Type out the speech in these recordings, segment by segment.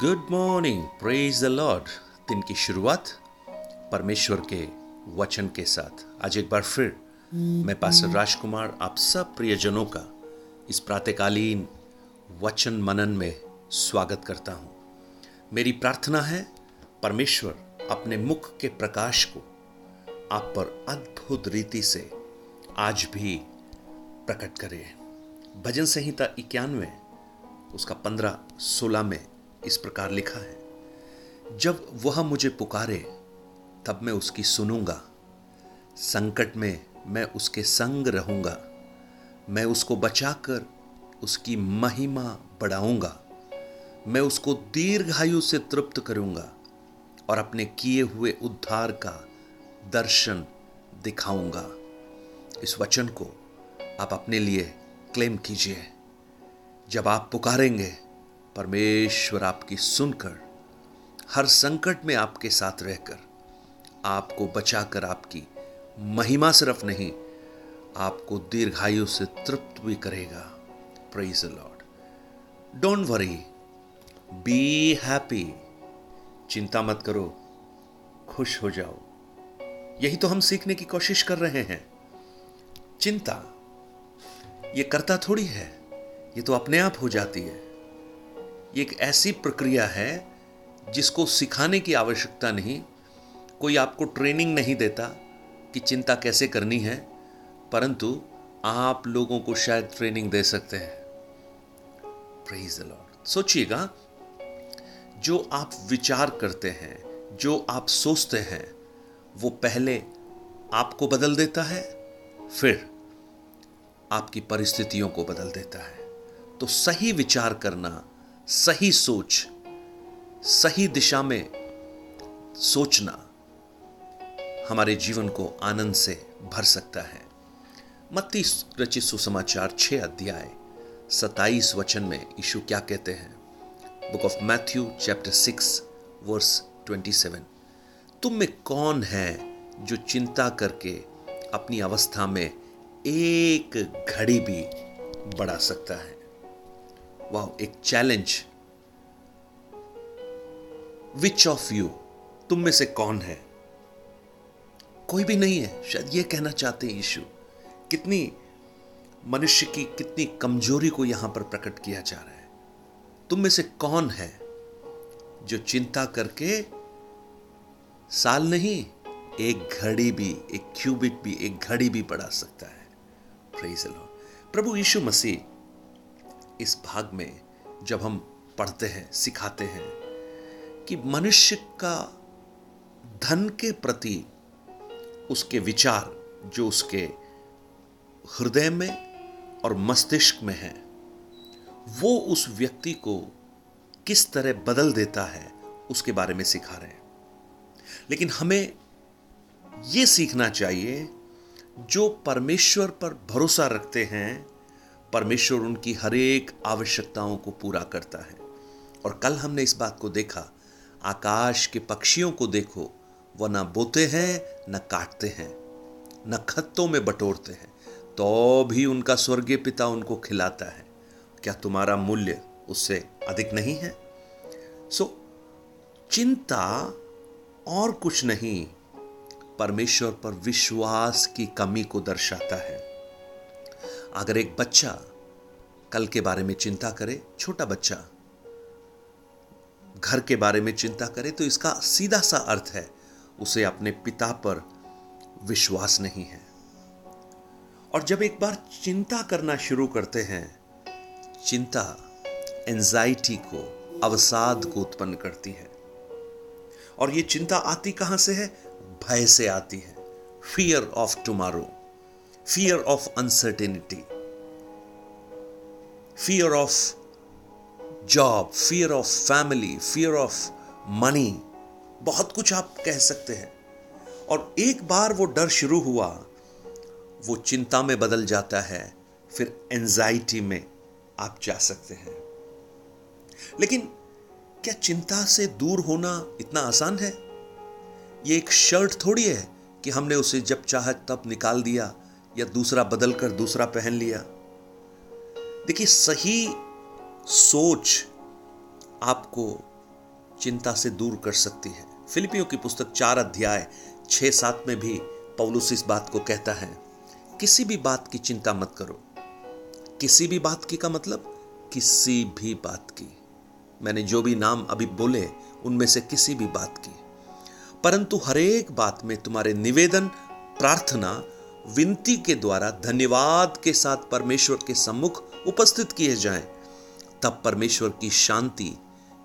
Good morning praise the lord दिन की शुरुआत परमेश्वर के वचन के साथ। आज एक बार फिर मैं पास राजकुमार आप सब प्रियजनों का इस प्रातकालीन वचन मनन में स्वागत करता हूँ। मेरी प्रार्थना है परमेश्वर अपने मुख के प्रकाश को आप पर अद्भुत रीति से आज भी प्रकट करे। भजन संहिता इक्यानवे उसका पंद्रह सोलह में इस प्रकार लिखा है, जब वह मुझे पुकारे, तब मैं उसकी सुनूँगा। संकट में मैं उसके संग रहूँगा। मैं उसको बचाकर उसकी महिमा बढ़ाऊँगा। मैं उसको दीर्घायु से तृप्त करूँगा और अपने किए हुए उद्धार का दर्शन दिखाऊँगा। इस वचन को आप अपने लिए क्लेम कीजिए। जब आप पुकारेंगे परमेश्वर आपकी सुनकर, हर संकट में आपके साथ रहकर, आपको बचाकर आपकी महिमा सिर्फ़ नहीं, आपको दीर्घायु से तृप्त भी करेगा। Praise lord don't worry be happy चिंता मत करो। खुश हो जाओ। यही तो हम सीखने की कोशिश कर रहे हैं। चिंता, ये करता थोड़ी है। ये तो अपने आप हो जाती है। एक ऐसी प्रक्रिया है जिसको सिखाने की आवश्यकता नहीं। कोई आपको ट्रेनिंग नहीं देता कि चिंता कैसे करनी है, परंतु आप लोगों को शायद ट्रेनिंग दे सकते हैं। प्रेज लॉर्ड सोचिएगा, जो आप विचार करते हैं, जो आप सोचते हैं, वो पहले आपको बदल देता है, फिर आपकी परिस्थितियों को बदल देता है। तो सही विचार करना सही सोच, सही दिशा में सोचना हमारे जीवन को आनंद से भर सकता है। मत्ती रचित सुसमाचार छह अध्याय सताइस वचन में यीशु क्या कहते हैं? Book of Matthew chapter six verse twenty seven तुम में कौन है जो चिंता करके अपनी अवस्था में एक घड़ी भी बढ़ा सकता है? वाह एक चैलेंज विच ऑफ़ यू तुम में से कौन है? कोई भी नहीं है, शायद ये कहना चाहते हैं यीशु, कितनी मनुष्य की, कितनी कमज़ोरी को यहाँ पर प्रकट किया जा रहा है। तुम में से कौन है जो चिंता करके साल नहीं, एक घड़ी भी, एक क्यूबिट भी, एक घड़ी भी बढ़ा सकता है? प्रभु यीशु मसीह इस भाग में जब हम पढ़ते हैं, सिखाते हैं कि मनुष्य का धन के प्रति उसके विचार जो उसके हृदय में और मस्तिष्क में है, वो उस व्यक्ति को किस तरह बदल देता है, उसके बारे में सिखा रहे हैं। लेकिन हमें यह सीखना चाहिए, जो परमेश्वर पर भरोसा रखते हैं परमेश्वर उनकी हर एक आवश्यकताओं को पूरा करता है। और कल हमने इस बात को देखा, आकाश के पक्षियों को देखो, वह न बोते हैं, न काटते हैं, न खत्तों में बटोरते हैं तो भी उनका स्वर्गीय पिता उनको खिलाता है। क्या तुम्हारा मूल्य उससे अधिक नहीं है? सो चिंता और कुछ नहीं, परमेश्वर पर विश्वास की कमी को दर्शाता है। अगर एक बच्चा कल के बारे में चिंता करे, छोटा बच्चा घर के बारे में चिंता करे तो इसका सीधा सा अर्थ है, उसे अपने पिता पर विश्वास नहीं है। और जब एक बार चिंता करना शुरू करते हैं, चिंता एंजाइटी को, अवसाद को उत्पन्न करती है। और ये चिंता आती कहाँ से है? भय से आती है। Fear of tomorrow fear of uncertainty, fear of job fear of family fear of money बहुत कुछ आप कह सकते हैं। और एक बार वो डर शुरू हुआ वो चिंता में बदल जाता है फिर एंजाइटी में आप जा सकते हैं। लेकिन क्या चिंता से दूर होना इतना आसान है? ये एक शर्ट थोड़ी है कि हमने उसे जब चाह तब निकाल दिया या दूसरा बदल कर दूसरा पहन लिया। देखिए, सही सोच आपको चिंता से दूर कर सकती है। फिलिपियों की पुस्तक चार अध्याय छह सात में भी पौलुस इस बात को कहता है, किसी भी बात की चिंता मत करो। किसी भी बात की का मतलब? किसी भी बात की। मैंने जो भी नाम अभी बोले, उनमें से किसी भी बात की। परंतु हरेक बात में तुम्हारे निवेदन, प्रार्थना विनती के द्वारा, धन्यवाद के साथ परमेश्वर के सम्मुख उपस्थित किए जाएँ। तब परमेश्वर की शांति,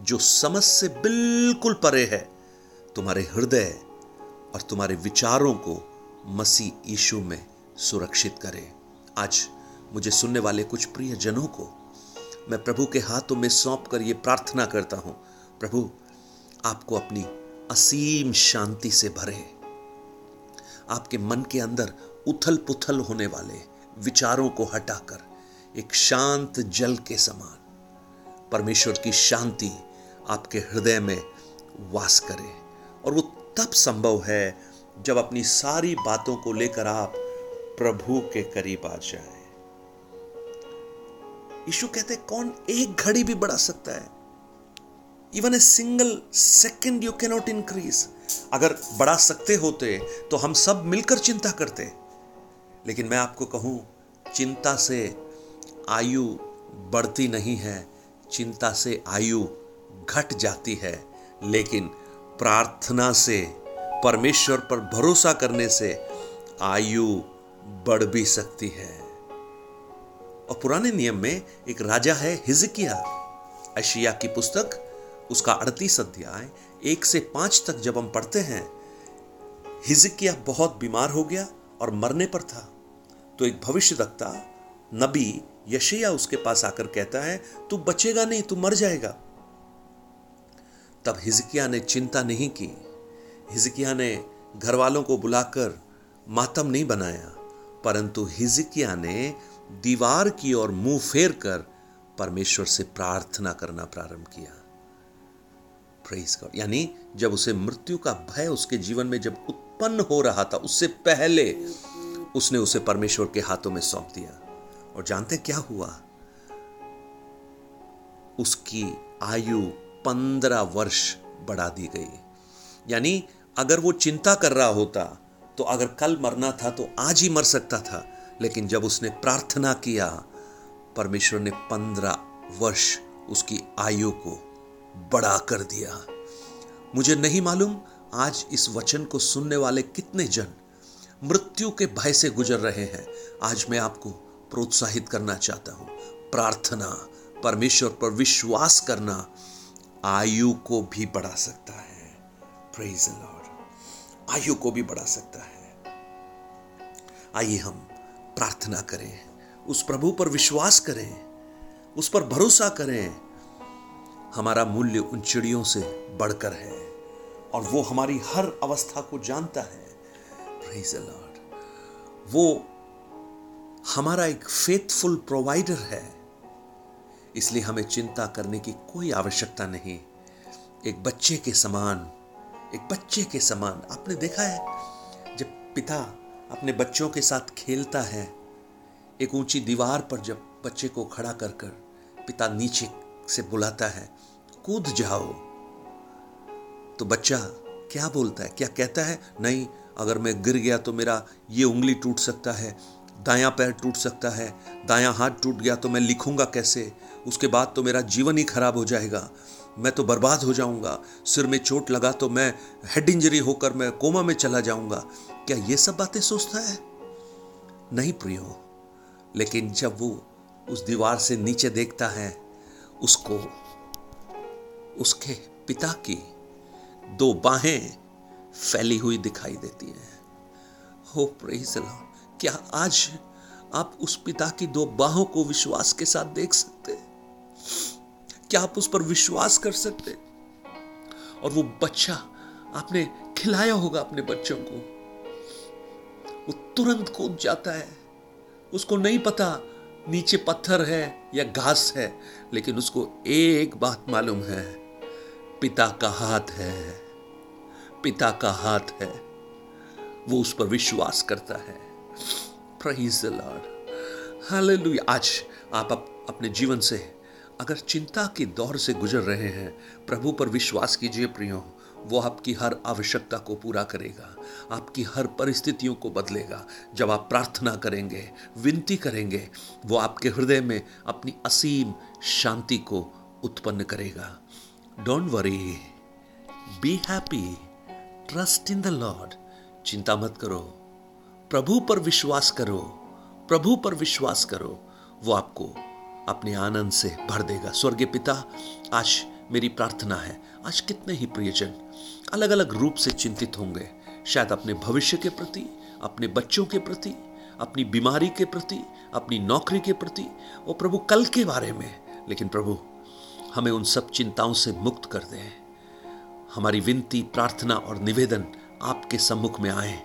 जो समझ से बिल्कुल परे है, तुम्हारे हृदय और तुम्हारे विचारों को मसीह यीशु में सुरक्षित करे। आज मुझे सुनने वाले कुछ प्रिय जनों को मैं प्रभु के हाथों में सौंप कर ये प्रार्थना करता हूँ। प्रभु, आपको अपनी असीम शांति से भरे। आपके मन के अंदर उथल पुथल होने वाले विचारों को हटाकर एक शांत जल के समान परमेश्वर की शांति आपके हृदय में वास करे। और वो तब संभव है जब अपनी सारी बातों को लेकर आप प्रभु के करीब आ जाए। यीशु कहते, कौन एक घड़ी भी बढ़ा सकता है? Even a single second you cannot increase अगर बढ़ा सकते होते तो हम सब मिलकर चिंता करते। लेकिन मैं आपको कहूँ, चिंता से आयु बढ़ती नहीं है, चिंता से आयु घट जाती है। लेकिन प्रार्थना से, परमेश्वर पर भरोसा करने से आयु बढ़ भी सकती है। और पुराने नियम में एक राजा है हिजकिया अशिया की पुस्तक, उसका अड़तीस अध्याय एक से पाँच तक जब हम पढ़ते हैं हिजकिया बहुत बीमार हो गया और मरने पर था। तो एक भविष्य दक्ता नबी यशिया उसके पास आकर कहता है, तू बचेगा नहीं, तू मर जाएगा। तब हिजकिया ने चिंता नहीं की। हिजकिया ने घर वालों को बुलाकर मातम नहीं बनाया, परंतु हिजकिया ने दीवार की ओर मुँह फेर कर परमेश्वर से प्रार्थना करना प्रारंभ किया। प्रेज गॉड यानी जब उसे मृत्यु का भय उसके जीवन में जब उत्पन्न हो रहा था, उससे पहले उसने उसे परमेश्वर के हाथों में सौंप दिया। और जानते क्या हुआ? उसकी आयु पंद्रह वर्ष बढ़ा दी गई। यानी अगर वो चिंता कर रहा होता तो अगर कल मरना था तो आज ही मर सकता था। लेकिन जब उसने प्रार्थना किया, परमेश्वर ने पंद्रह वर्ष उसकी आयु को बढ़ा कर दिया। मुझे नहीं मालूम आज इस वचन को सुनने वाले कितने जन मृत्यु के भय से गुजर रहे हैं। आज मैं आपको प्रोत्साहित करना चाहता हूँ। प्रार्थना, परमेश्वर पर विश्वास करना आयु को भी बढ़ा सकता है। आयु को भी बढ़ा सकता है। आइए हम प्रार्थना करें। उस प्रभु पर विश्वास करें। उस पर भरोसा करें। हमारा मूल्य उन चिड़ियों से बढ़कर है और वो हमारी हर अवस्था को जानता है। लॉर्ड वो हमारा एक फेथफुल प्रोवाइडर है। इसलिए हमें चिंता करने की कोई आवश्यकता नहीं। एक बच्चे के समान, एक बच्चे के समान। आपने देखा है, जब पिता अपने बच्चों के साथ खेलता है, एक ऊँची दीवार पर जब बच्चे को खड़ा कर कर पिता नीचे से बुलाता है, कूद जाओ। तो बच्चा क्या बोलता है? क्या कहता है? नहीं, अगर मैं गिर गया तो मेरा ये उंगली टूट सकता है, दायां पैर टूट सकता है, दायां हाथ टूट गया तो मैं लिखूँगा कैसे? उसके बाद तो मेरा जीवन ही खराब हो जाएगा। मैं तो बर्बाद हो जाऊँगा। सिर में चोट लगा तो मैं हेड इंजरी होकर मैं कोमा में चला जाऊँगा। क्या ये सब बातें सोचता है? नहीं प्रियो, लेकिन जब वो उस दीवार से नीचे देखता है उसको, उसके पिता की दो बाहें फैली हुई दिखाई देती हैं। हो प्रेज क्या आज आप उस पिता की दो बाहों को विश्वास के साथ देख सकते क्या आप उस पर विश्वास कर सकते और वो बच्चा आपने खिलाया होगा अपने बच्चों को। वो तुरंत कूद जाता है। उसको नहीं पता नीचे पत्थर है या घास है लेकिन उसको एक बात मालूम है पिता का हाथ है। पिता का हाथ है। वो उस पर विश्वास करता है। आज आप अप, अपने जीवन से अगर चिंता के दौर से गुजर रहे हैं प्रभु पर विश्वास कीजिए प्रियो। वो आपकी हर आवश्यकता को पूरा करेगा, आपकी हर परिस्थितियों को बदलेगा। जब आप प्रार्थना करेंगे, विनती करेंगे, वो आपके हृदय में अपनी असीम शांति को उत्पन्न करेगा। Don't worry be happy trust in the lord चिंता मत करो, प्रभु पर विश्वास करो, प्रभु पर विश्वास करो। वो आपको अपने आनंद से भर देगा। स्वर्गीय पिता, आज मेरी प्रार्थना है, आज कितने ही प्रियजन अलग अलग रूप से चिंतित होंगे। शायद अपने भविष्य के प्रति, अपने बच्चों के प्रति, अपनी बीमारी के प्रति, अपनी नौकरी के प्रति वो प्रभु कल के बारे में। लेकिन प्रभु, हमें उन सब चिंताओं से मुक्त कर दें। हमारी विनती, प्रार्थना और निवेदन आपके सम्मुख में आए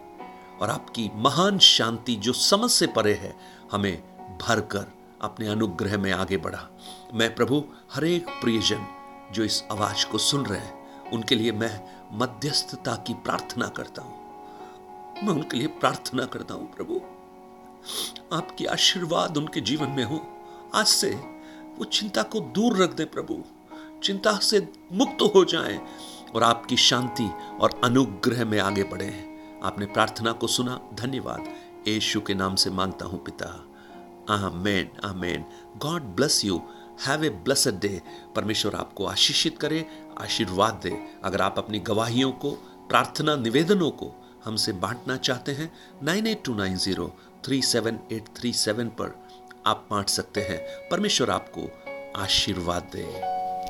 और आपकी महान शांति जो समझ से परे है, हमें भरकर अपने अनुग्रह में आगे बढ़ा। मैं प्रभु, हरेक प्रियजन जो इस आवाज़ को सुन रहे हैं, उनके लिए मैं मध्यस्थता की प्रार्थना करता हूँ। मैं उनके लिए प्रार्थना करता हूँ, प्रभु। आपकी आशीर्वाद उनके जीवन में हो। आज से वो चिंता को दूर रख दे, प्रभु। चिंता से मुक्त हो जाएँ और आपकी शांति और अनुग्रह में आगे बढ़े। आपने प्रार्थना को सुना, धन्यवाद। यीशु के नाम से माँगता हूँ पिता। Amen amen. God bless you. Have a blessed day परमेश्वर आपको आशीषित करे, आशीर्वाद दे। अगर आप अपनी गवाहियों को, प्रार्थना निवेदनों को हमसे बांटना चाहते हैं, nine eight two nine zero three seven eight three seven पर आप बांट सकते हैं। परमेश्वर आपको आशीर्वाद दे।